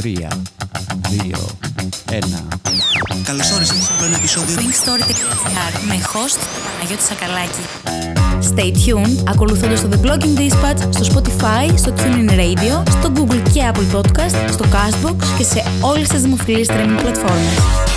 3, 2, 1. Καλώς ήρθατε σε ένα επεισόδιο Thinkstory.gr με host Παναγιώτη Σακαλάκη. Stay tuned ακολουθώντας το The Blogging Dispatch στο Spotify, στο TuneIn Radio, στο Google και Apple Podcast, στο Castbox και σε όλες τις δημοφιλείς streaming πλατφόρμες.